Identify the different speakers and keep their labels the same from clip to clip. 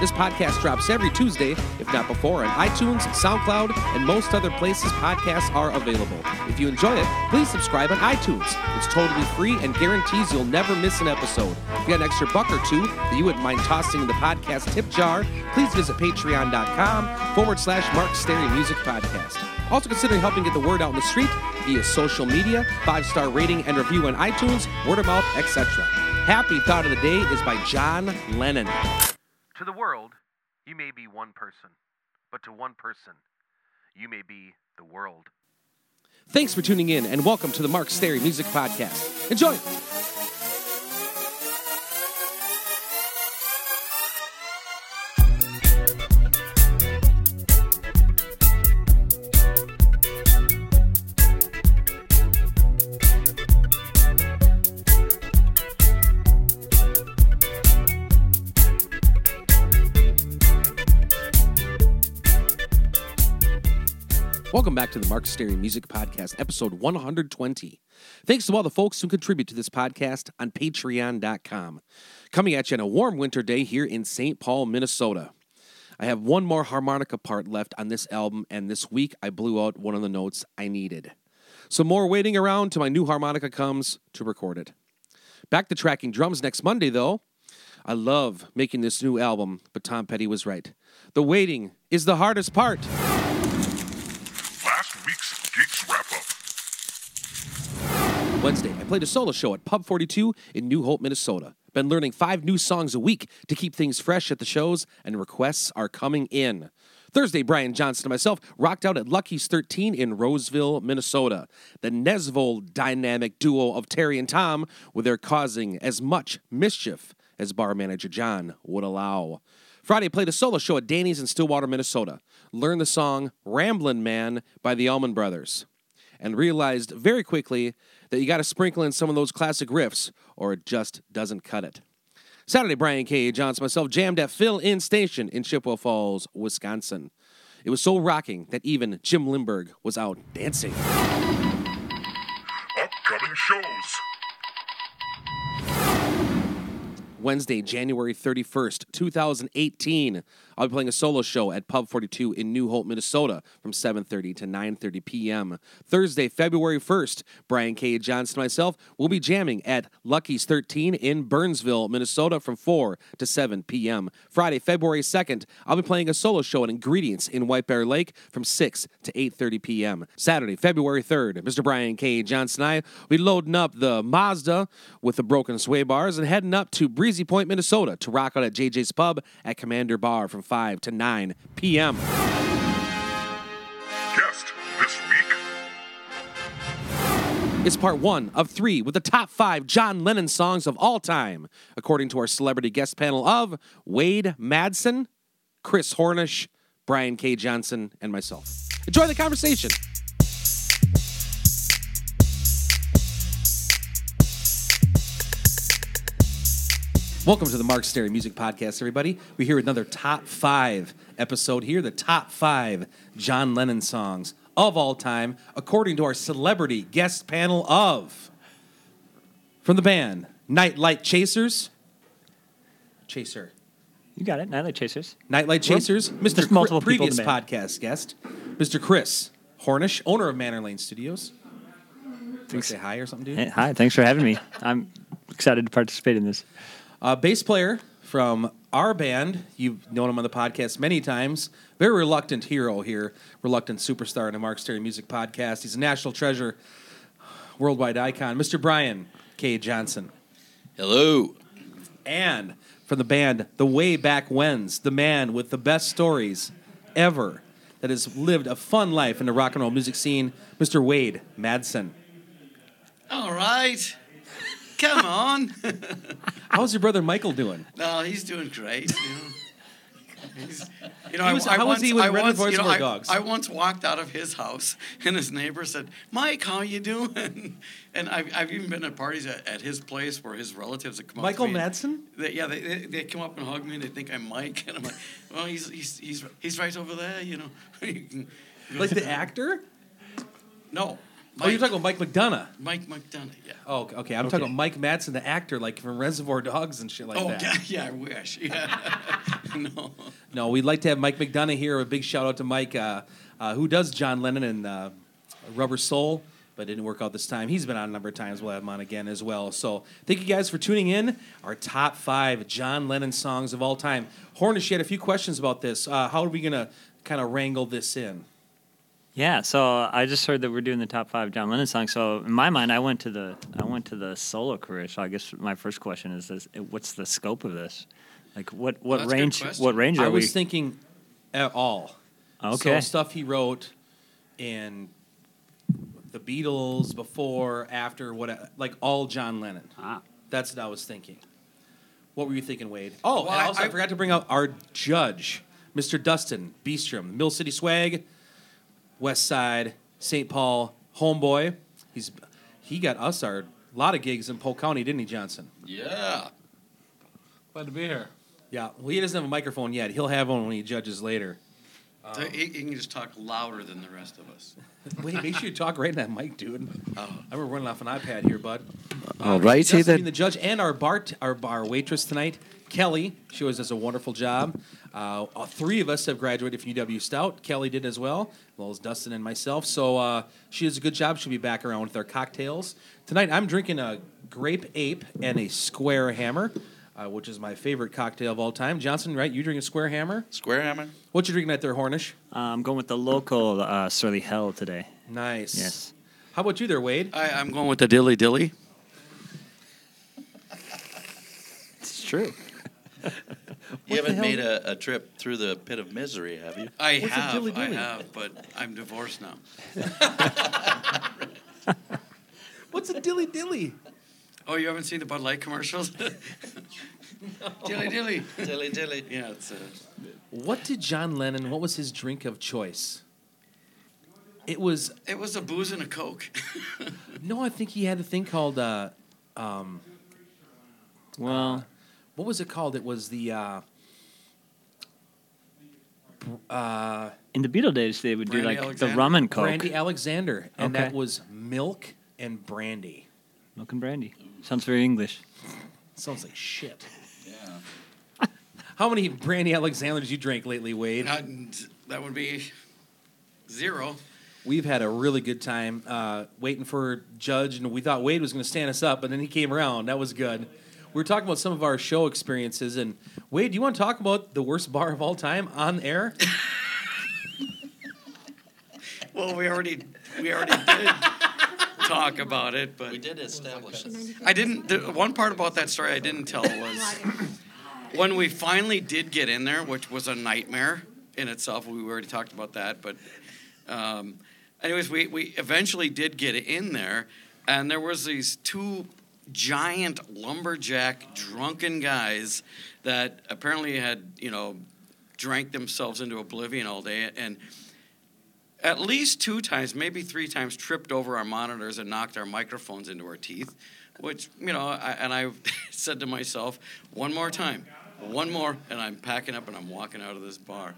Speaker 1: This podcast drops every Tuesday, if not before, on iTunes, SoundCloud, and most other places podcasts are available. If you enjoy it, please subscribe on iTunes. It's totally free and guarantees you'll never miss an episode. If you got an extra buck or two that you wouldn't mind tossing in the podcast tip jar, please visit patreon.com forward slash Mark Stary Music Podcast. Also considering helping get the word out in the street via social media, five star rating and review on iTunes, word of mouth, etc. Happy Thought of the Day is by John Lennon.
Speaker 2: To the world, you may be one person, but to one person, you may be the world.
Speaker 1: Thanks for tuning in and welcome to the Mark Stary Music Podcast. Enjoy! Welcome back to the Mark Stary Music Podcast, episode 120. Thanks to all the folks who contribute to this podcast on patreon.com. Coming at you on a warm winter day here in St. Paul, Minnesota. I have one more harmonica part left on this album, and this week I blew out one of the notes I needed. So, more waiting around till my new harmonica comes to record it. Back to tracking drums next Monday, though. I love making this new album, but Tom Petty was right. The waiting is the hardest part.
Speaker 3: Week's Geeks Wrap Up.
Speaker 1: Wednesday, I played a solo show at Pub 42 in New Hope, Minnesota. Been learning five new songs a week to keep things fresh at the shows, and requests are coming in. Thursday, Brian Johnson and myself rocked out at Lucky's 13 in Roseville, Minnesota. The Nesvold dynamic duo of Terry and Tom were there causing as much mischief as bar manager John would allow. Friday, played a solo show at Danny's in Stillwater, Minnesota. Learned the song Ramblin' Man by the Allman Brothers and realized very quickly that you got to sprinkle in some of those classic riffs or it just doesn't cut it. Saturday, Brian K. Johnson, myself, jammed at Fill In Station in Chippewa Falls, Wisconsin. It was so rocking that even Jim Limburg was out dancing.
Speaker 3: Upcoming shows.
Speaker 1: Wednesday, January 31st, 2018. I'll be playing a solo show at Pub 42 in New Hope, Minnesota from 7:30 to 9:30 p.m. Thursday, February 1st, Brian K. Johnson and myself will be jamming at Lucky's 13 in Burnsville, Minnesota from 4 to 7 p.m. Friday, February 2nd, I'll be playing a solo show at Ingredients in White Bear Lake from 6 to 8:30 p.m. Saturday, February 3rd, Mr. Brian K. Johnson and I will be loading up the Mazda with the broken sway bars and heading up to Breezy Point, Minnesota to rock out at JJ's Pub at Commander Bar from 5 to 9 p.m.
Speaker 3: Guest this week.
Speaker 1: It's part one of three with the top five John Lennon songs of all time, according to our celebrity guest panel of Wade Madsen, Chris Hornish, Brian K. Johnson, and myself. Enjoy the conversation. Welcome to the Mark Stary Music Podcast, everybody. We're here with another top five episode here, the top five John Lennon songs of all time, according to our celebrity guest panel of from the band Nightlight Chasers. Chaser.
Speaker 4: You got it. Nightlight Chasers.
Speaker 1: Nightlight Chasers, Mr.
Speaker 4: there's multiple
Speaker 1: previous podcast guest, Mr. Chris Hornish, owner of Manor Lane Studios. To say hi or something, dude?
Speaker 4: Hey, hi. Thanks for having me. I'm excited to participate in this.
Speaker 1: Uh, bass player from our band. You've known him on the podcast many times. Very reluctant hero here, reluctant superstar in the Mark Stary Music Podcast. He's a national treasure, worldwide icon, Mr. Brian K. Johnson.
Speaker 5: Hello.
Speaker 1: And from the band The Way Back Whens, the man with the best stories ever that has lived a fun life in the rock and roll music scene, Mr. Wade Madsen.
Speaker 5: All right. Come on.
Speaker 1: How's your brother Michael doing?
Speaker 5: no, he's doing great. You know. You know,
Speaker 1: He
Speaker 5: I,
Speaker 1: was-
Speaker 5: I
Speaker 1: how was
Speaker 5: once,
Speaker 1: he with
Speaker 5: I once, you know, I-
Speaker 1: Dogs?
Speaker 5: I once walked out of his house, and his neighbor said, "Mike, how you doing?" And I've, I've even been at parties at, at his place where his relatives have come
Speaker 1: Michael
Speaker 5: up me.
Speaker 1: Madsen?
Speaker 5: They, yeah, they, they, they come up and hug me, and they think I'm Mike, and I'm like, "Well, he's he's he's, he's right over there, you know."
Speaker 1: Like the actor?
Speaker 5: no,
Speaker 1: Oh, you're talking about Mike McDonough.
Speaker 5: Mike McDonough, yeah.
Speaker 1: Oh, okay. okay. I'm talking about Mike Madsen, the actor, like from Reservoir Dogs and shit like
Speaker 5: oh,
Speaker 1: that.
Speaker 5: yeah, yeah, I wish. Yeah. no.
Speaker 1: No, we'd like to have Mike McDonough here. A big shout out to Mike, uh, uh, who does John Lennon and uh, Rubber Soul, but it didn't work out this time. He's been on a number of times. We'll have him on again as well. So thank you guys for tuning in. Our top five John Lennon songs of all time. Hornish, you had a few questions about this. Uh, how are we going to kind of wrangle this in?
Speaker 4: Yeah, so I just heard that we're doing the top five John Lennon songs. So in my mind, I went to the I went to the solo career. So I guess my first question is: this, What's the scope of this? Like, what what
Speaker 5: that's a good
Speaker 4: range? What range are we?
Speaker 1: I was
Speaker 4: we?
Speaker 1: thinking at all.
Speaker 4: okay,
Speaker 1: So stuff he wrote in the Beatles, before, after, what, like all John Lennon.
Speaker 4: Ah.
Speaker 1: That's what I was thinking. What were you thinking, Wade? Oh,
Speaker 5: Well,
Speaker 1: and
Speaker 5: I-
Speaker 1: also I,
Speaker 5: I-
Speaker 1: forgot to bring out our judge, Mr. Dustin Beestrom, Mill City Swag, West Side, St. Paul, homeboy. He's he got us our lot of gigs in Polk County, didn't he, Johnson?
Speaker 5: Yeah.
Speaker 6: Glad to be here.
Speaker 1: Yeah. Well, he doesn't have a microphone yet. He'll have one when he judges later.
Speaker 5: So he, he can just talk louder than the rest of us.
Speaker 1: Wait, make sure you talk right in that mic, dude.
Speaker 5: Oh.
Speaker 1: I remember running off an iPad here, bud.
Speaker 5: All right,
Speaker 1: Justin
Speaker 5: Ethan.
Speaker 1: being the judge and our bar, our bar waitress tonight, Kelly. She always does a wonderful job. Uh, all three of us have graduated from UW Stout. Kelly did as well, as well as Dustin and myself. So uh, she does a good job. She'll be back around with our cocktails tonight. I'm drinking a grape ape and a square hammer, uh, which is my favorite cocktail of all time. Johnson, right? You drink a square hammer.
Speaker 5: Square hammer.
Speaker 1: What you drinking out there, Hornish?
Speaker 4: Uh, I'm going with the local uh, Surly Hell today.
Speaker 1: Nice.
Speaker 4: Yes.
Speaker 1: How about you there, Wade?
Speaker 5: I, I'm going with the dilly dilly.
Speaker 4: True.
Speaker 7: You haven't made a, a trip through the pit of misery, have you?
Speaker 5: I
Speaker 1: What's
Speaker 5: have,
Speaker 1: dilly
Speaker 5: I have, but I'm divorced now.
Speaker 1: What's a dilly dilly?
Speaker 5: Oh, you haven't seen the Bud Light commercials? Dilly dilly.
Speaker 7: dilly dilly.
Speaker 5: Yeah, it's. Uh,
Speaker 1: What did John Lennon? What was his drink of choice? It was
Speaker 5: it was a booze and a coke.
Speaker 1: no. I think he had a thing called uh, um,
Speaker 4: Well,
Speaker 1: what was it called? It was the uh, uh,
Speaker 4: in the Beatle days, they would do like
Speaker 5: Alexander?
Speaker 4: the rum and coke,
Speaker 1: Brandy Alexander, and that was milk and brandy.
Speaker 4: milk and brandy. Sounds very English.
Speaker 1: Sounds like shit.
Speaker 7: Yeah.
Speaker 1: How many Brandy Alexanders you drank lately, Wade?
Speaker 5: Not, that would be zero.
Speaker 1: We've had a really good time uh, waiting for Judge, and we thought Wade was going to stand us up, but then he came around. That was good. We were talking about some of our show experiences, and Wade, do you want to talk about the worst bar of all time on air?
Speaker 5: Well, we already we already did talk about it, but
Speaker 7: We did establish this.
Speaker 5: I didn't. The one part about that story I didn't tell was when we finally did get in there, which was a nightmare in itself. We already talked about that, but um, anyways, we we eventually did get in there, and there was these two giant lumberjack drunken guys that apparently had you know drank themselves into oblivion all day and at least two times, maybe three times, tripped over our monitors and knocked our microphones into our teeth. Which you know, I, and I said to myself, one more time, one more, and I'm packing up and I'm walking out of this bar.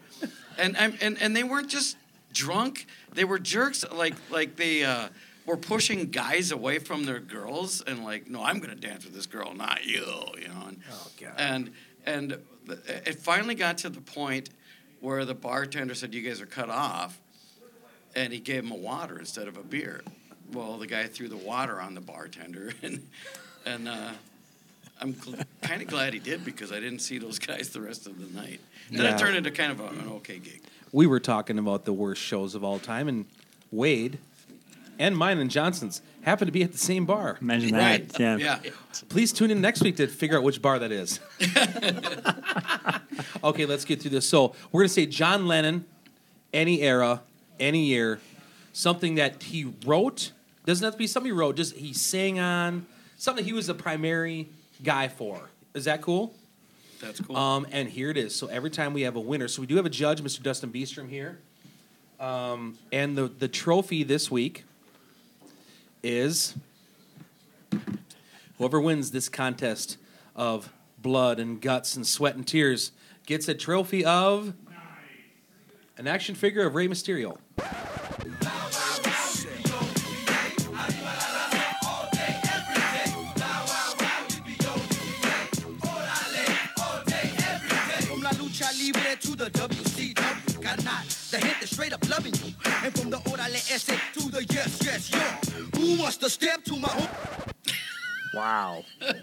Speaker 5: And and and they weren't just drunk; they were jerks. Like like they uh, were pushing guys away from their girls and like, no, I'm gonna dance with this girl, not you. You know. And,
Speaker 1: Oh, God.
Speaker 5: and and th- it finally got to the point where the bartender said, "You guys are cut off." and he gave him a water instead of a beer. Well, the guy threw the water on the bartender, and and uh, I'm gl- kind of glad he did because I didn't see those guys the rest of the night. Then
Speaker 1: Yeah.
Speaker 5: it turned into kind of a, an okay gig.
Speaker 1: we were talking about the worst shows of all time, and Wade and mine and Johnson's happened to be at the same bar.
Speaker 4: Imagine
Speaker 5: Right?
Speaker 4: that. Yeah.
Speaker 5: Yeah.
Speaker 1: Please tune in next week to figure out which bar that is. okay, let's get through this. So we're gonna say John Lennon, any era, any year, something that he wrote. Doesn't have to be something he wrote. Just he sang on something he was the primary guy for. Is that cool?
Speaker 5: That's cool.
Speaker 1: Um, and here it is. So every time we have a winner, so we do have a judge, Mr. Dustin Beestrom here. Um, and the the trophy this week is whoever wins this contest of blood and guts and sweat and tears gets a trophy of an action figure of Rey Mysterio.
Speaker 8: The WCW, the straight up loving you. And from the to the yes, yes, yo. Who wants to step to my home?
Speaker 4: Wow.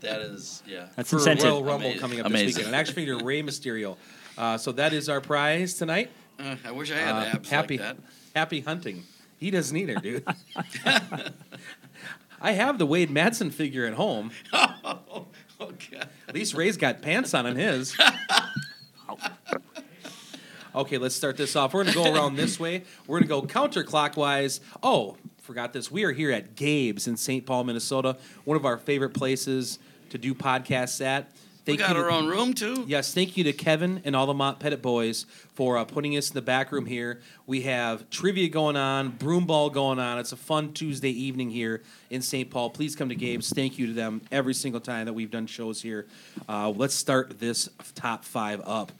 Speaker 7: That is, yeah.
Speaker 4: That's
Speaker 1: for
Speaker 4: incentive.
Speaker 1: Royal Rumble
Speaker 7: Amazing.
Speaker 1: coming up
Speaker 7: Amazing.
Speaker 1: this weekend. An action figure, Rey Mysterio. Uh, so that is our prize tonight.
Speaker 5: Uh, I wish I had
Speaker 1: Uh,
Speaker 5: abs
Speaker 1: happy,
Speaker 5: like
Speaker 1: happy hunting. He doesn't either, dude. I have the Wade Madsen figure at home.
Speaker 5: that. oh, God.
Speaker 1: At least Ray's got pants on in his. Okay, let's start this off. We're going to go around this way. We're going to go counterclockwise. Oh, forgot this. We are here at Gabe's in St. Paul, Minnesota, one of our favorite places to do podcasts at.
Speaker 5: We
Speaker 1: Thank
Speaker 5: got
Speaker 1: you
Speaker 5: our
Speaker 1: to-
Speaker 5: own room too.
Speaker 1: Yes, thank you to Kevin and all the Mont Pettit boys for uh, putting us in the back room here. We have trivia going on, broom ball going on. It's a fun Tuesday evening here in St. Paul. Please come to Gabe's. Thank you to them every single time that we've done shows here. Uh, let's start this top five up.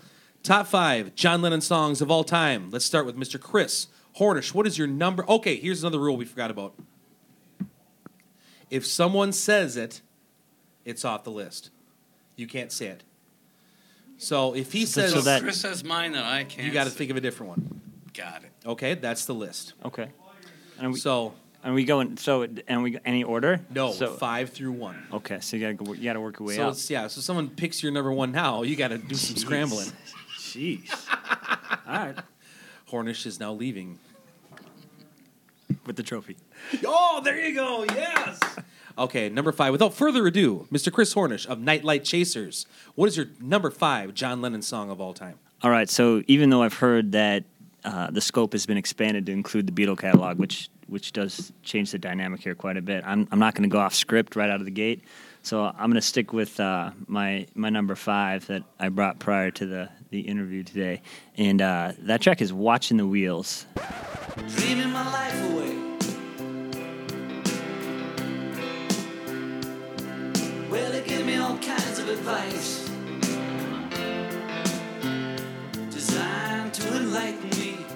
Speaker 1: Top five John Lennon songs of all time. Let's start with Mr. Chris Hornish. What is your number? Okay, here's another rule we forgot about. If someone says it, it's off the list. You can't say it. So if he
Speaker 4: So-
Speaker 1: says
Speaker 4: so that-
Speaker 5: Chris has mine that I can't.
Speaker 1: you got to think of a different one.
Speaker 5: Got it.
Speaker 1: Okay, that's the list.
Speaker 4: Okay. And we,
Speaker 1: So
Speaker 4: and we going so and we any order?
Speaker 1: no,
Speaker 4: So,
Speaker 1: five through one.
Speaker 4: okay, so you gotta go, you gotta work your way
Speaker 1: So
Speaker 4: up.
Speaker 1: it's, yeah, so someone picks your number one now. You got to do some scrambling.
Speaker 4: Jeez. All right.
Speaker 1: Hornish is now leaving.
Speaker 4: With the trophy.
Speaker 1: Oh, there you go. Yes. Okay, number five. Without further ado, Mr. Chris Hornish of Nightlight Chasers. What is your number five John Lennon song of all time?
Speaker 4: All right. So even though I've heard that uh, the scope has been expanded to include the Beatle catalog, which which does change the dynamic here quite a bit, I'm I'm not going to go off script right out of the gate. So I'm going to stick with uh, my my number five that I brought prior to the the interview today, and uh, that track is "Watching the Wheels."
Speaker 8: Dreaming my life away. Well, they give me all kinds of advice. Designed to enlighten me.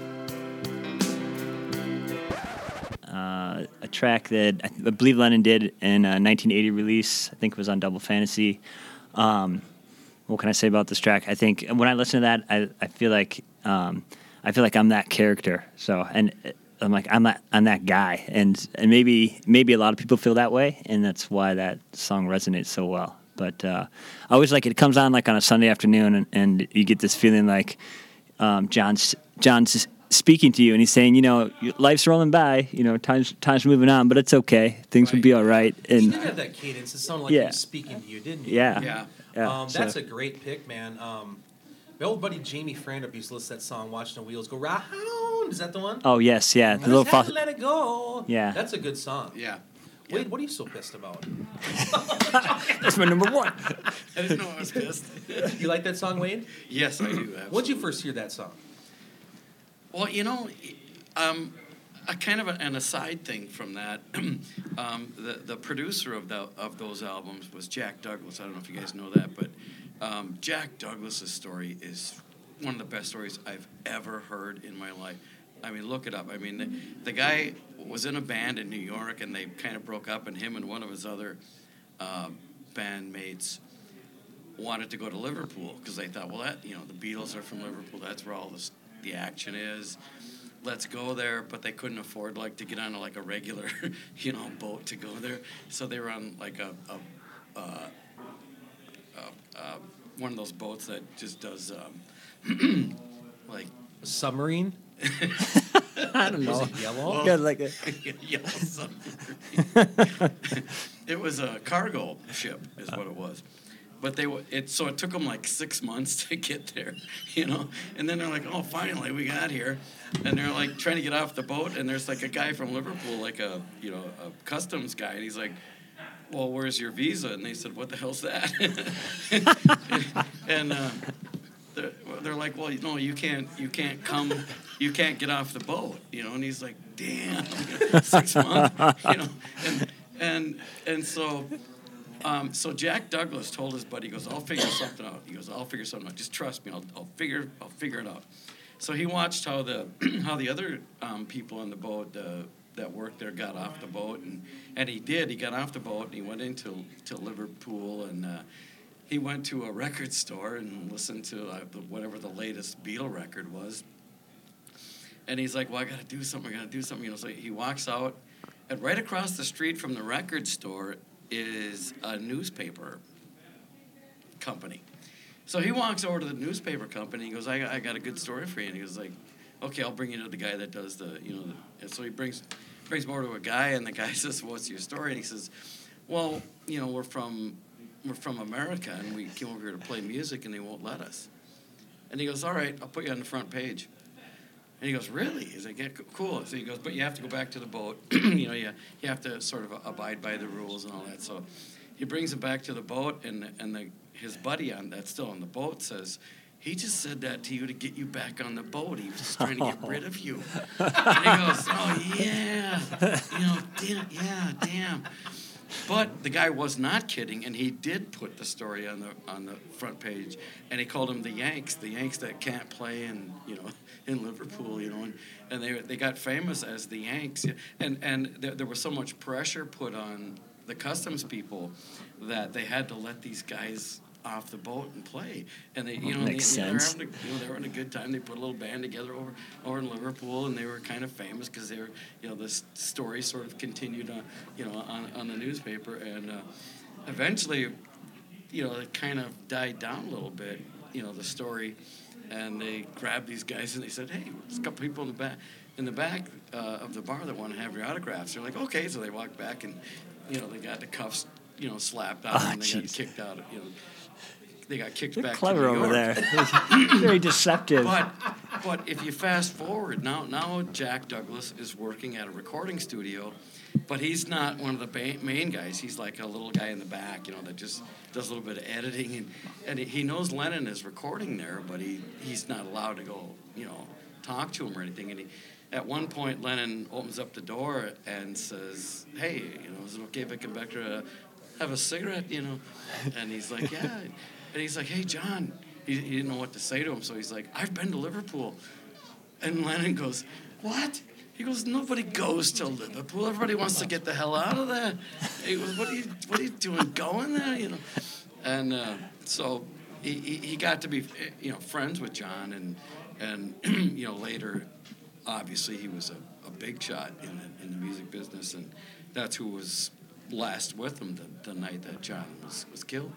Speaker 4: Uh, a track that I I believe Lennon did in a 1980 release. I think it was on Double Fantasy. Um, what can I say about this track? I think when I listen to that, I, I feel like um, I feel like I'm that character. So and uh, I'm like I'm that I'm that guy, and and maybe maybe a lot of people feel that way, and that's why that song resonates so well. But uh, I always like it. It comes on like on a Sunday afternoon, and, and you get this feeling like um, John's John's speaking to you, and he's saying, you know, life's rolling by, you know, times times moving on, but it's okay. Things will be all right.
Speaker 1: You
Speaker 4: And
Speaker 1: did have that cadence. It sounded like
Speaker 4: Yeah.
Speaker 1: he was speaking to you, didn't you?
Speaker 4: yeah,
Speaker 5: Yeah.
Speaker 4: yeah.
Speaker 1: Um,
Speaker 4: so-
Speaker 1: that's a great pick, man. Um, my old buddy Jamie Frandup used to listen to that song, Watching the Wheels Go Round. Is that the one?
Speaker 4: oh yes, yeah.
Speaker 1: I
Speaker 4: The little
Speaker 1: just had
Speaker 4: fa-
Speaker 1: let it go.
Speaker 4: Yeah.
Speaker 1: That's a good song.
Speaker 5: Yeah.
Speaker 1: Wade, what are you so pissed about?
Speaker 4: that's my number one.
Speaker 5: I didn't know I was pissed.
Speaker 1: You like that song, Wade?
Speaker 5: yes, I do.
Speaker 1: When'd you first hear that song?
Speaker 5: Well, you know, um, a kind of an aside thing from that. um, the the producer of the of those albums was Jack Douglas. I don't know if you guys know that, but um, Jack Douglas's story is one of the best stories I've ever heard in my life. I mean, look it up. I mean, the, the guy was in a band in New York, and they kind of broke up, and him and one of his other um, bandmates wanted to go to Liverpool because they thought, well, that you know, the Beatles are from Liverpool. That's where all this, the action is. Let's go there, but they couldn't afford like to get on like a regular, you know, boat to go there. So they were on like a, a, uh, uh, uh, one of those boats that just does um, like
Speaker 1: A submarine?
Speaker 4: I don't
Speaker 1: Was
Speaker 4: know.
Speaker 1: it yellow?
Speaker 4: Yeah, like a,
Speaker 5: yellow submarine. it was a cargo ship, is what it was. But they it so it took them like six months to get there, you know. And then they're like, "Oh, finally we got here," and they're like trying to get off the boat, and there's like a guy from Liverpool, like a you know a customs guy, and he's like, well, where's your visa? And they said, what the hell's that? and uh, they're, they're like, well, no, you can't, you can't come, you can't get off the boat, you know. And he's like, damn, six months, you know. And and and so, um, so Jack Douglas told his buddy, he goes, I'll figure something out. He goes, I'll figure something out. Just trust me, I'll, I'll figure, I'll figure it out. So he watched how the how the other um, people on the boat. Uh, that worked there got off the boat and, and he did he got off the boat and he went into to liverpool and uh, he went to a record store and listened to uh, whatever the latest Beatle record was. And he's like, "Well, I got to do something. I got to do something." You know, so he walks out, and right across the street from the record store is a newspaper company. So he walks over to the newspaper company. He goes, "I I got a good story for you." And he goes like, "Okay, I'll bring you to the guy that does the, you know." The, and so he brings brings him over to a guy, and the guy says, "What's your story?" And he says, "Well, you know, we're from we're from America, and we came over here to play music, and they won't let us." And he goes, "All right, I'll put you on the front page." And he goes, "Really?" He's like, "Yeah, cool." So he goes, "But you have to go back to the boat. you know, you you have to sort of abide by the rules and all that." So he brings him back to the boat, and and the, his buddy on that's still on the boat says. He just said that to you to get you back on the boat. He was just trying to get rid of you. And he goes, "Oh yeah, you know, damn, yeah, damn." But the guy was not kidding, and he did put the story on the on the front page, and he called them the Yanks, the Yanks that can't play and you know in Liverpool, you know, and, and they they got famous as the Yanks, and and there, there was so much pressure put on the customs people that they had to let these guys off the boat and play. And they, you know, they,
Speaker 4: Makes
Speaker 5: they were
Speaker 4: sense.
Speaker 5: having a, you know, they were having a good time. They put a little band together over over in Liverpool, and they were kind of famous because they were, you know, this story sort of continued on, you know, on, on the newspaper, and uh, eventually, you know, it kind of died down a little bit, you know, the story, and they grabbed these guys and they said, hey, there's a couple people in the back. In the back uh, of the bar that want to have your autographs, they're like, okay. So they walked back, and you know they got the cuffs, you know, slapped on,
Speaker 4: Ah,
Speaker 5: and they got kicked out. Of, You know, they got kicked
Speaker 4: They're
Speaker 5: back.
Speaker 4: clever
Speaker 5: to New
Speaker 4: over there. Very deceptive.
Speaker 5: But but if you fast forward now, now Jack Douglas is working at a recording studio, but he's not one of the ba- main guys. He's like a little guy in the back, you know, that just does a little bit of editing, and and he knows Lennon is recording there, but he he's not allowed to go, you know, talk to him or anything. And he, at one point, Lennon opens up the door and says, "Hey, you know, is it okay if I come back to uh, have a cigarette?" You know, and he's like, "Yeah." And he's like, "Hey, John." He, he didn't know what to say to him, so he's like, "I've been to Liverpool." And Lennon goes, "What?" He goes, "Nobody goes to Liverpool. Everybody wants to get the hell out of there." He goes, "What are you What are you doing going there?" You know, and uh, so he, he, got to be you know friends with John, and and you know later, obviously he was a, a big shot in the, in the music business, and that's who was last with him the, the night that John was, was killed.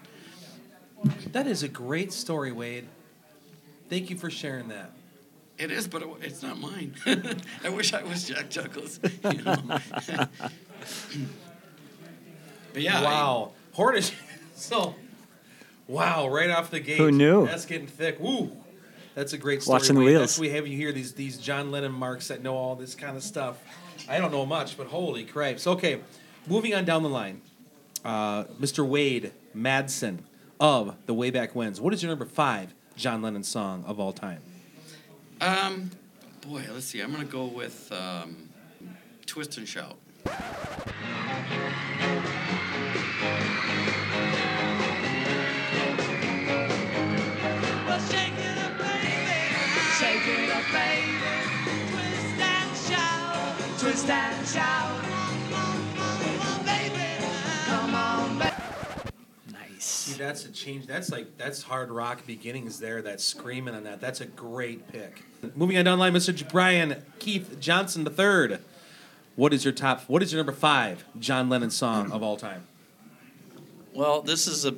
Speaker 1: That is a great story, Wade. Thank you for sharing that.
Speaker 5: It is, but it, it's not mine. I wish I was Jack Chuckles. You know? but yeah,
Speaker 1: wow. Hornish. So, wow, right off the gate.
Speaker 4: Who knew?
Speaker 1: That's getting thick. Woo. That's a great story.
Speaker 4: Watching the
Speaker 1: Wade.
Speaker 4: wheels.
Speaker 1: That's we have you here, these these John Lennon marks that know all this kind of stuff. I don't know much, but holy cripes. Okay, moving on down the line. Uh, Mr. Wade Madsen of the Way Back Whens. What is your number five John Lennon song of all time?
Speaker 5: Um, boy, let's see. I'm gonna go with um, "Twist and Shout."
Speaker 8: Well, shake it up, baby. Shake it up, baby. Twist and shout. Twist and shout.
Speaker 1: See, that's a change. That's like that's hard rock beginnings there. That screaming on that. That's a great pick. Moving on down the line, Mr. Brian Keith Johnson the third. What is your top? What is your number five John Lennon song of all time?
Speaker 7: Well, this is a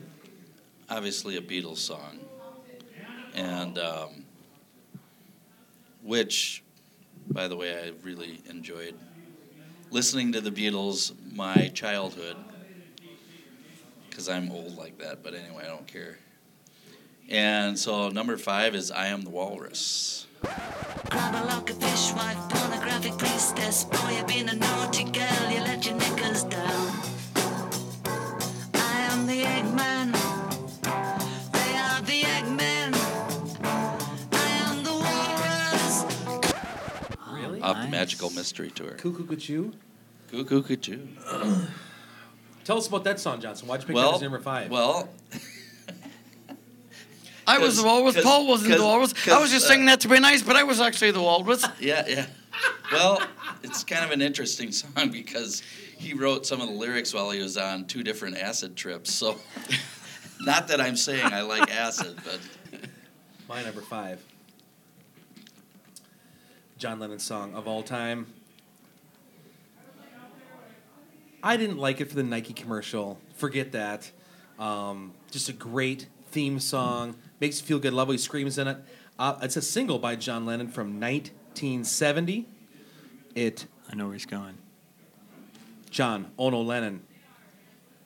Speaker 7: obviously a Beatles song, and um, which, by the way, I really enjoyed listening to the Beatles my childhood because I'm old like that. But anyway, I don't care. And so number five is "I Am the Walrus."
Speaker 9: Grab a lock of fishwife, pornographic priestess. Boy, you've been a naughty girl, you let your knickers down. the Eggman. They are the Eggmen. I am the walrus.
Speaker 1: Really?
Speaker 7: Off the Magical Mystery Tour.
Speaker 1: Cuckoo Cuckoo.
Speaker 7: Cuckoo Cuckoo.
Speaker 1: Tell us about that song, Johnson. Why'd you pick that as number five?
Speaker 7: well,
Speaker 5: I was the
Speaker 7: 'Cause-
Speaker 5: walrus.
Speaker 7: 'cause-
Speaker 5: Paul wasn't the
Speaker 7: 'cause-
Speaker 5: walrus. I
Speaker 7: 'cause,
Speaker 5: was just
Speaker 7: uh,
Speaker 5: saying that to be nice, but I was actually the walrus.
Speaker 7: yeah, yeah. Well, it's kind of an interesting song because he wrote some of the lyrics while he was on two different acid trips. So, not that I'm saying I like acid, but
Speaker 1: My number five. John Lennon's song of all time. I didn't like it for the Nike commercial. Forget that. Um, just a great theme song. Makes you feel good. Love how he screams in it. Uh, it's a single by John Lennon from 1970. It
Speaker 4: I know where he's going.
Speaker 1: John Ono Lennon.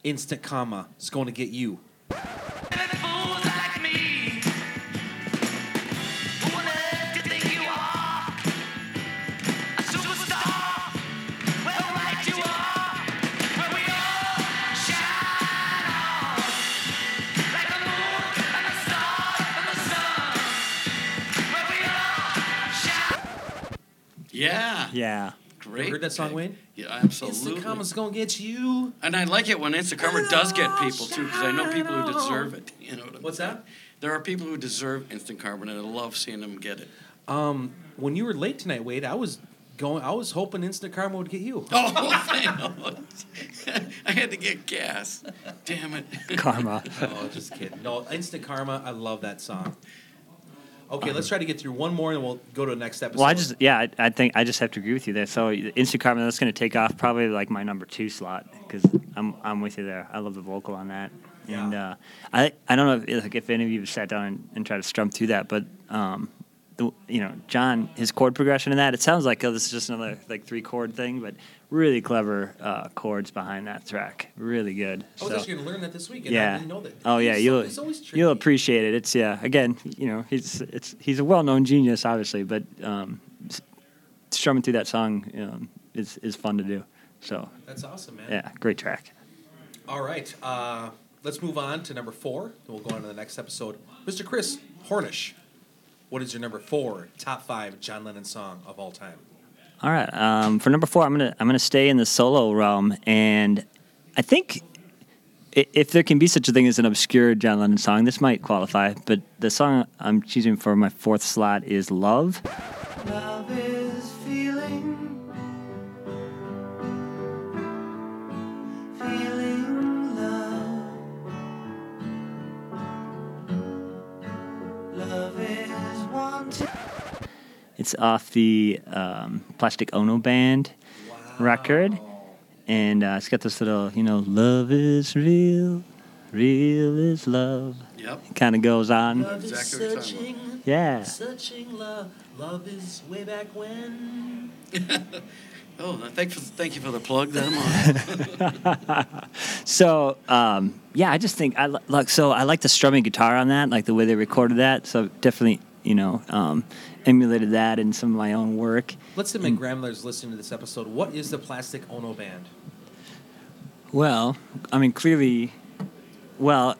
Speaker 1: Instant Karma. It's going to get you.
Speaker 5: Yeah.
Speaker 4: Yeah.
Speaker 5: Great.
Speaker 1: You heard that song,
Speaker 5: pick.
Speaker 1: Wayne?
Speaker 5: Yeah,
Speaker 1: Instant
Speaker 5: absolutely.
Speaker 1: Karma's going to get you.
Speaker 5: And I like it when Instant Karma does get people too, because I know people who deserve it. You know what I'm
Speaker 1: What's
Speaker 5: saying?
Speaker 1: that?
Speaker 5: There are people who deserve Instant Karma, and I love seeing them get it.
Speaker 1: Um, when you were late tonight, Wade, I was going. I was hoping Instant Karma would get you.
Speaker 5: Oh, I. I had to get gas. Damn it.
Speaker 4: Karma.
Speaker 1: oh, just kidding. No, Instant Karma. I love that song. Okay, let's try to get through one more, and we'll go to the next episode.
Speaker 4: Well, I just yeah, I, I think I just have to agree with you there. So Instant Karma, that's going to take off probably like my number two slot because I'm I'm with you there. I love the vocal on that, and uh, I I don't know if, like, if any of you have sat down and, and tried to strum through that, but um, the, you know John his chord progression in that it sounds like oh this is just another like three chord thing, but really clever uh, chords behind that track, really good.
Speaker 1: I was
Speaker 4: So-
Speaker 1: actually going to learn that this week.
Speaker 4: Yeah.
Speaker 1: didn't know that.
Speaker 4: Oh yeah, you'll
Speaker 1: so- he's always tricky.
Speaker 4: you'll appreciate it. It's yeah. Again, you know, he's it's he's a well-known genius, obviously, but um, strumming through that song um, is is fun to do. So
Speaker 1: That's awesome, man.
Speaker 4: yeah, great track.
Speaker 1: All right. Uh, let's move on to number four. and We'll go on to the next episode. Mr. Chris Hornish, what is your number four top five John Lennon song of all time?
Speaker 4: All right, um, for number four, I'm gonna I'm gonna stay in the solo realm, and I think. If there can be such a thing as an obscure John Lennon song, this might qualify. But the song I'm choosing for my fourth slot is "Love."
Speaker 9: Love is feeling. Feeling
Speaker 4: It's off the um, Plastic Ono Band record, and uh, it's got this little, you know, love is real, real is love.
Speaker 5: Yep.
Speaker 4: It kind of goes on.
Speaker 5: Exactly what you're talking about.
Speaker 4: Yeah.
Speaker 1: Searching love, love is way back when.
Speaker 5: Oh, thank, for, thank you for the plug, then.
Speaker 4: So um, yeah, I just think I li- like so I like the strumming guitar on that, like the way they recorded that. So definitely, you know, um, emulated that in some of my own work.
Speaker 1: Let's admit Grandmother's listening to this episode. What is the Plastic Ono Band?
Speaker 4: Well, I mean, clearly, well,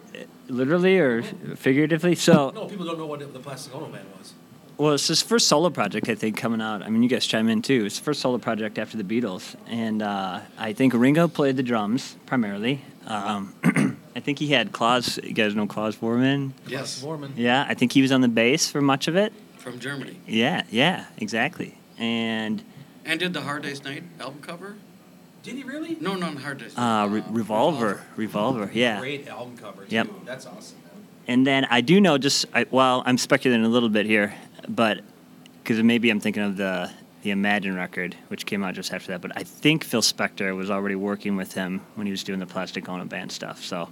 Speaker 4: literally or figuratively. So
Speaker 1: No, people don't know what the Plastic Ono Band was.
Speaker 4: Well, it's his first solo project, I think, coming out. I mean, you guys chime in too. It's the first solo project after the Beatles, and uh, I think Ringo played the drums primarily. Um, I think he had Klaus. You guys know Klaus Voormann?
Speaker 5: yes,
Speaker 1: Voormann.
Speaker 4: Yeah, I think he was on the bass for much of it.
Speaker 5: from Germany.
Speaker 4: Yeah, yeah, exactly. And
Speaker 5: And did the Hard Day's Night album cover?
Speaker 1: Did he really?
Speaker 5: No, not Hard Day's
Speaker 4: uh, Re- Revolver, Revolver, yeah.
Speaker 1: Great album cover, too.
Speaker 4: Yep.
Speaker 1: That's awesome, man.
Speaker 4: And then I do know just I, well, I'm speculating a little bit here, but because maybe I'm thinking of the the Imagine record, which came out just after that. But I think Phil Spector was already working with him when he was doing the Plastic Ono Band stuff. So,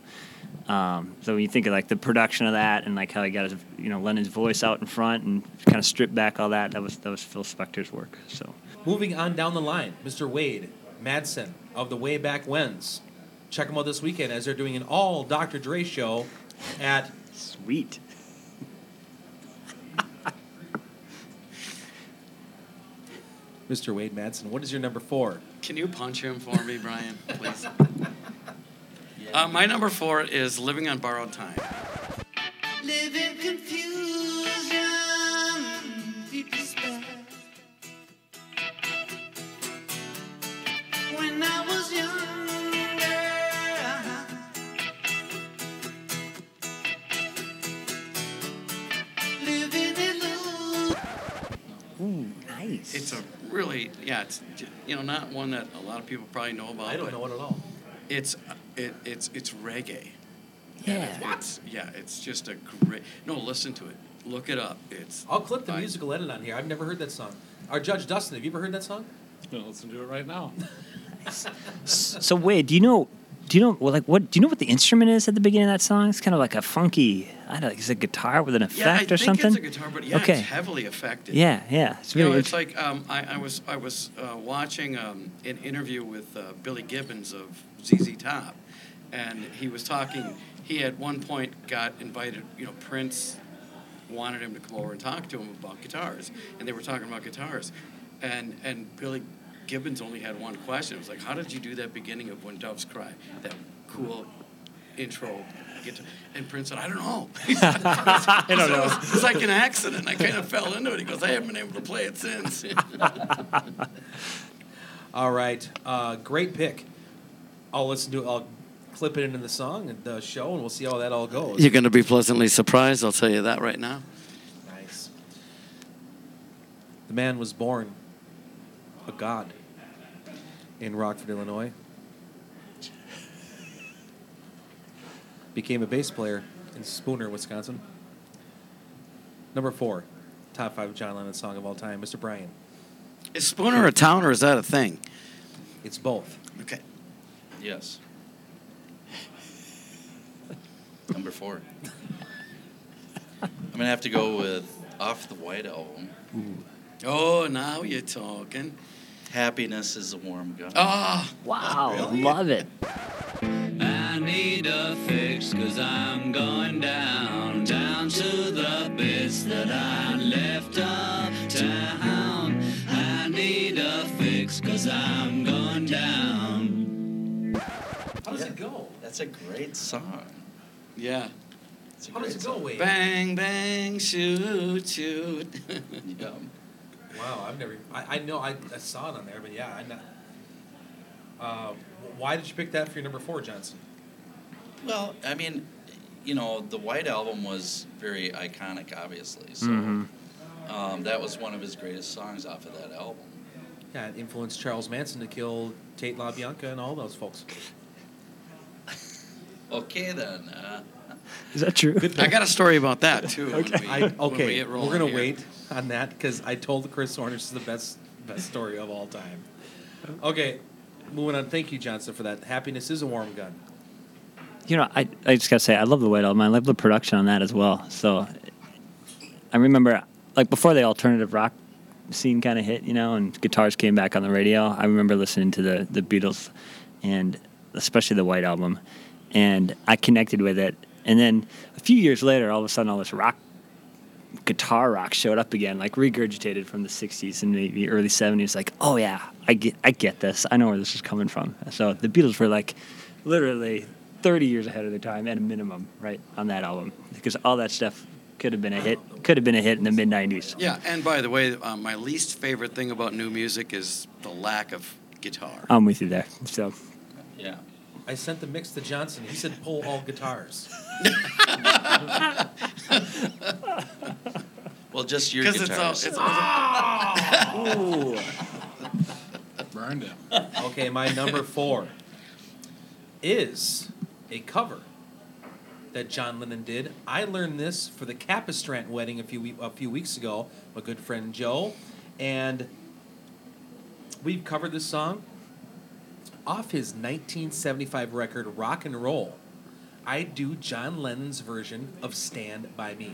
Speaker 4: um, so when you think of like the production of that and like how he got his you know Lennon's voice out in front and kind of stripped back all that, that was that was Phil Spector's work. So
Speaker 1: Moving on down the line, Mr. Wade Madsen of the Way Back Whens. Check them out this weekend as they're doing an all Dr. Dre show at
Speaker 4: sweet.
Speaker 1: Mr. Wade Madsen. What is your number four?
Speaker 5: Can you punch him for me, Brian, please? Uh, my number four is Living on Borrowed Time.
Speaker 9: Live in confusion, deep despair. When I was younger, living illusion.
Speaker 4: Ooh, nice.
Speaker 5: It's a really, yeah, it's you know not one that a lot of people probably know about.
Speaker 1: I don't know it at all.
Speaker 5: It's it, it's it's reggae.
Speaker 4: yeah.
Speaker 5: It's, yeah, it's just a great. No, listen to it. Look it up. It's.
Speaker 1: I'll clip the
Speaker 5: I-
Speaker 1: musical edit on here. I've never heard that song. Our judge Dustin, have you ever heard that song?
Speaker 6: I'm gonna listen to it right now.
Speaker 4: So Wade, do you know? Do you know? Well, like, what? Do you know what the instrument is at the beginning of that song? It's kind of like a funky. I don't know. Is it a guitar with an effect
Speaker 5: Yeah, I
Speaker 4: or
Speaker 5: think
Speaker 4: something?
Speaker 5: it's a guitar, but yeah,
Speaker 4: okay.
Speaker 5: it's heavily affected.
Speaker 4: Yeah, yeah. It's
Speaker 5: You
Speaker 4: really.
Speaker 5: know, it's like um, I, I was I was uh, watching um, an interview with uh, Billy Gibbons of ZZ Top, and he was talking. He at one point got invited. You know, Prince wanted him to come over and talk to him about guitars, and they were talking about guitars, and and Billy Gibbons only had one question. It was like, "How did you do that beginning of When Doves Cry?" That cool intro. Guitar. And Prince said, "I don't know." I
Speaker 4: don't know.
Speaker 5: It was, it like an accident. I kind of fell into it. He goes, "I haven't been able to play it since."
Speaker 1: All right, uh, great pick. I'll listen to it. I'll clip it into the song and the show, and we'll see how that all goes.
Speaker 5: You're going to be pleasantly surprised. I'll tell you that right now.
Speaker 1: Nice. The man was born a god in Rockford, Illinois. Became a bass player in Spooner, Wisconsin. Number four, top five John Lennon song of all time, Mr. Brian.
Speaker 5: Is Spooner a town or is that a thing?
Speaker 1: It's both.
Speaker 5: Okay.
Speaker 7: Yes. Number four. I'm gonna have to go with off the White Album.
Speaker 5: Oh, now you're talking.
Speaker 7: Happiness is a warm gun.
Speaker 5: Oh,
Speaker 4: wow, love it.
Speaker 9: I need a fix cause I'm going down, down to the bits that I left uptown. I need a fix cause I'm going down.
Speaker 1: How does it go?
Speaker 7: That's a great song.
Speaker 5: yeah.
Speaker 7: It's a
Speaker 1: How does it go. Wade?
Speaker 5: Bang, bang, shoot, shoot.
Speaker 7: Yeah.
Speaker 1: Wow, I've never. I, I know I, I saw it on there, but yeah, I know. Uh, why did you pick that for your number four, Johnson?
Speaker 7: Well, I mean, you know, the White Album was very iconic, obviously. So
Speaker 4: Mhm.
Speaker 7: um, that was one of his greatest songs off of that album.
Speaker 1: Yeah, it influenced Charles Manson to kill Tate LaBianca and all those folks.
Speaker 7: Okay, then. Uh,
Speaker 4: Is that true?
Speaker 5: I got a story about that too. when we-
Speaker 1: I,
Speaker 5: when we
Speaker 1: okay,
Speaker 5: get
Speaker 1: we're gonna
Speaker 5: here.
Speaker 1: wait on that because I told Chris Horner this is the best best story of all time. Okay, moving on. Thank you, Johnson, for that. Happiness is a warm gun.
Speaker 4: You know, I, I just gotta say, I love the White Album. I love the production on that as well. So, I remember, like before the alternative rock scene kind of hit, you know, and guitars came back on the radio. I remember listening to the the Beatles, and especially the White Album, and I connected with it. And then a few years later, all of a sudden, all this rock, guitar rock showed up again, like regurgitated from the '60s and maybe early '70s. Like, oh yeah, I get, I get this. I know where this is coming from. So the Beatles were like, literally 30 years ahead of their time at a minimum, right, on that album, because all that stuff could have been a hit. Could have been a hit in the mid '90s.
Speaker 5: Yeah, and by the way, um, my least favorite thing about new music is the lack of guitar.
Speaker 4: I'm with you there. So
Speaker 7: yeah.
Speaker 1: I sent the mix to Johnson. He said pull all guitars.
Speaker 7: Well, just your
Speaker 5: Because it's all,
Speaker 7: guitars.
Speaker 5: it's all
Speaker 6: Burned him.
Speaker 1: Okay, my number four is a cover that John Lennon did. I learned this for the Capistrant wedding a few we- a few weeks ago. My good friend Joe, and we've covered this song off his 1975 record Rock and Roll. I do John Lennon's version of "Stand by Me."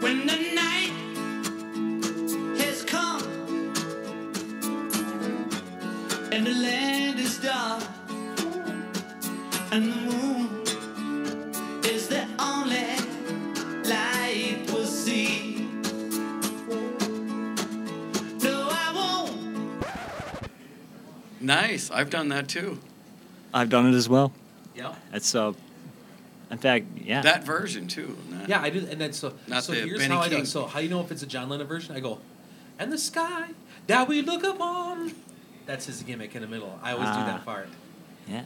Speaker 9: When the night has come and the land is dark and the moon
Speaker 5: nice. I've done that too.
Speaker 4: I've done it as well.
Speaker 1: Yeah.
Speaker 4: That's so. In fact, yeah.
Speaker 5: That version too. not-
Speaker 1: Yeah, I do. And then so,
Speaker 5: Not
Speaker 1: so
Speaker 5: the
Speaker 1: here's
Speaker 5: Benny
Speaker 1: how I know.
Speaker 5: King.
Speaker 1: So how you know if it's a John Lennon version? I go, and the sky that we look upon. That's his gimmick in the middle. I always do
Speaker 4: Ah.
Speaker 1: that part.
Speaker 4: yeah.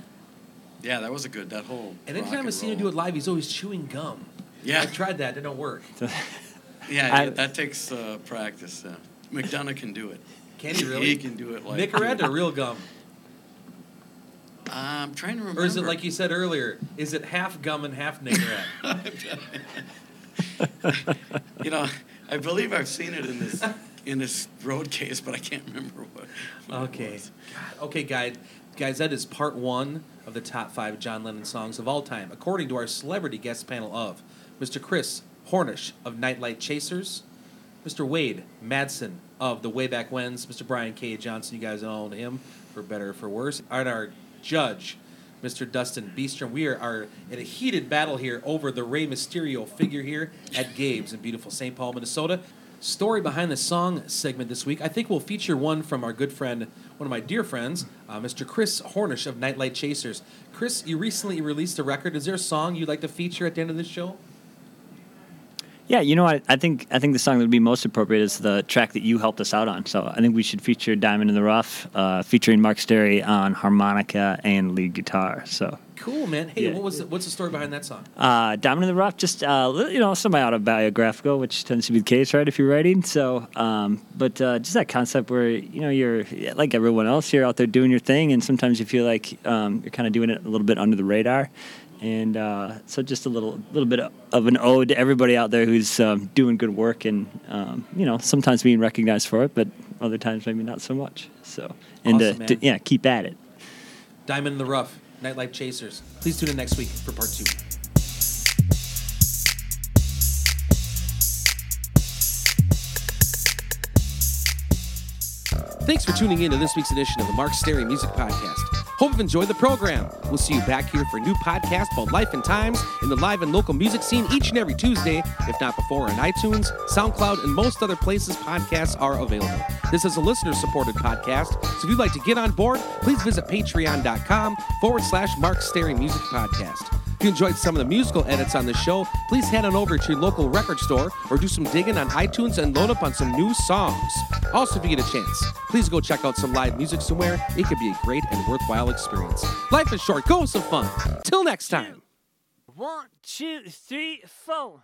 Speaker 5: Yeah, that was a good. That whole.
Speaker 1: And
Speaker 5: rock
Speaker 1: anytime I see him do it live, he's always chewing gum.
Speaker 5: Yeah.
Speaker 1: I tried that. It don't work.
Speaker 5: Yeah,
Speaker 4: I-
Speaker 5: that takes uh, practice. Uh, McDonough can do it.
Speaker 1: Can he really?
Speaker 5: He can do it like
Speaker 1: Nicorette or real gum?
Speaker 5: I'm trying to remember.
Speaker 1: Or is it like you said earlier? Is it half gum and half Nicorette?
Speaker 5: you know, I believe I've seen it in this in this road case, but I can't remember what. what
Speaker 1: Okay. Okay, guys. Guys, that is part one of the top five John Lennon songs of all time, according to our celebrity guest panel of Mr. Chris Hornish of Nightlight Chasers, Mr. Wade Madsen of the Way Back Whens, Mr. Brian K. Johnson, you guys all know him for better or for worse, and our judge, Mr. Dustin Beastrom. We are, are in a heated battle here over the Rey Mysterio figure here at Gabe's in beautiful St. Paul, Minnesota. Story behind the song segment this week. I think we'll feature one from our good friend, one of my dear friends, uh, Mr. Chris Hornish of Nightlight Chasers. Chris, you recently released a record. Is there a song you'd like to feature at the end of this show?
Speaker 4: Yeah, you know, I, I think I think the song that would be most appropriate is the track that you helped us out on. So I think we should feature "Diamond in the Rough," uh, featuring Mark Stary on harmonica and lead guitar. So
Speaker 1: Cool, man. Hey,
Speaker 4: Yeah.
Speaker 1: what was the, what's the story behind that song?
Speaker 4: Uh, Diamond in the Rough, just uh, you know, semi-autobiographical, which tends to be the case, right? If you're writing, so um, but uh, just that concept where you know you're like everyone else, you're out there doing your thing, and sometimes you feel like um, you're kind of doing it a little bit under the radar, and uh, so just a little little bit of an ode to everybody out there who's um, doing good work, and um, you know, sometimes being recognized for it, but other times maybe not so much. So and
Speaker 1: Awesome,
Speaker 4: uh, to,
Speaker 1: man.
Speaker 4: yeah, keep at it.
Speaker 1: Diamond in the Rough, Nightlife Chasers. Please tune in next week for part two. Thanks for tuning in to this week's edition of the Mark Stary Music Podcast. Hope you've enjoyed the program. We'll see you back here for a new podcast called Life and Times in the live and local music scene each and every Tuesday, if not before, on iTunes, SoundCloud, and most other places podcasts are available. This is a listener supported podcast, so if you'd like to get on board, please visit patreon.com forward slash Mark Stary Music Podcast. If you enjoyed some of the musical edits on the show, please head on over to your local record store or do some digging on iTunes and load up on some new songs. Also, if you get a chance, please go check out some live music somewhere. It could be a great and worthwhile experience. Life is short. Go have some fun. Till next time.
Speaker 9: One, two, three, four.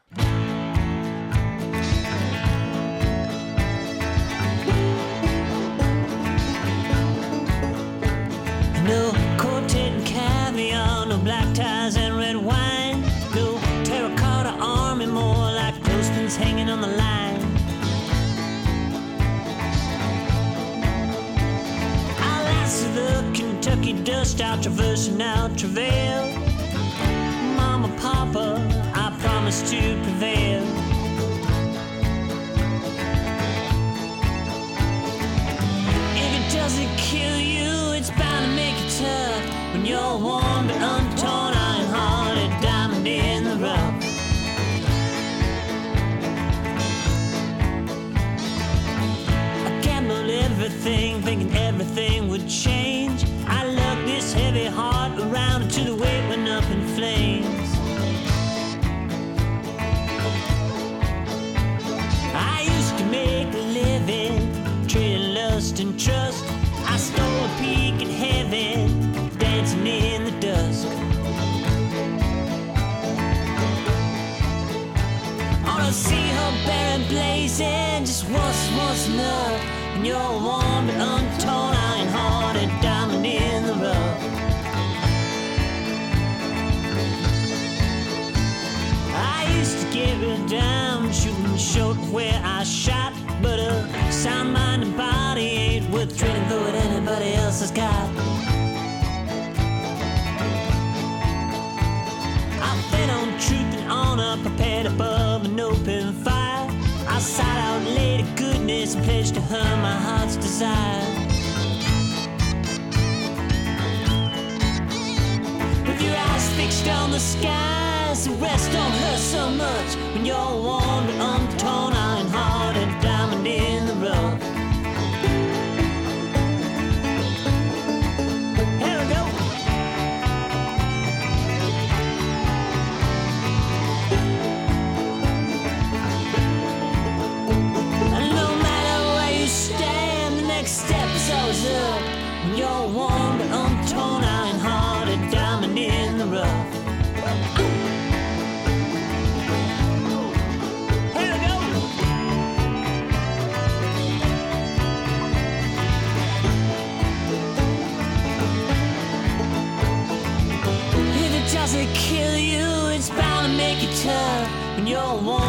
Speaker 9: No quartet postings hanging on the line. I'll answer the Kentucky dust out, traversing out travail. Mama, Papa, I promise to prevail. If it doesn't kill you, it's bound to make you tough. When you're warm but untorn, everything, thinking everything would change. I lugged this heavy heart you're warm but untorn, iron-hearted diamond in the rough. I used to get rid down, shooting short where I shot. But a sound mind and body ain't worth trading for what anybody else has got. And pledged to her my heart's desire. With your eyes fixed on the skies, and rest don't hurt so much when you're warm but untorn, it's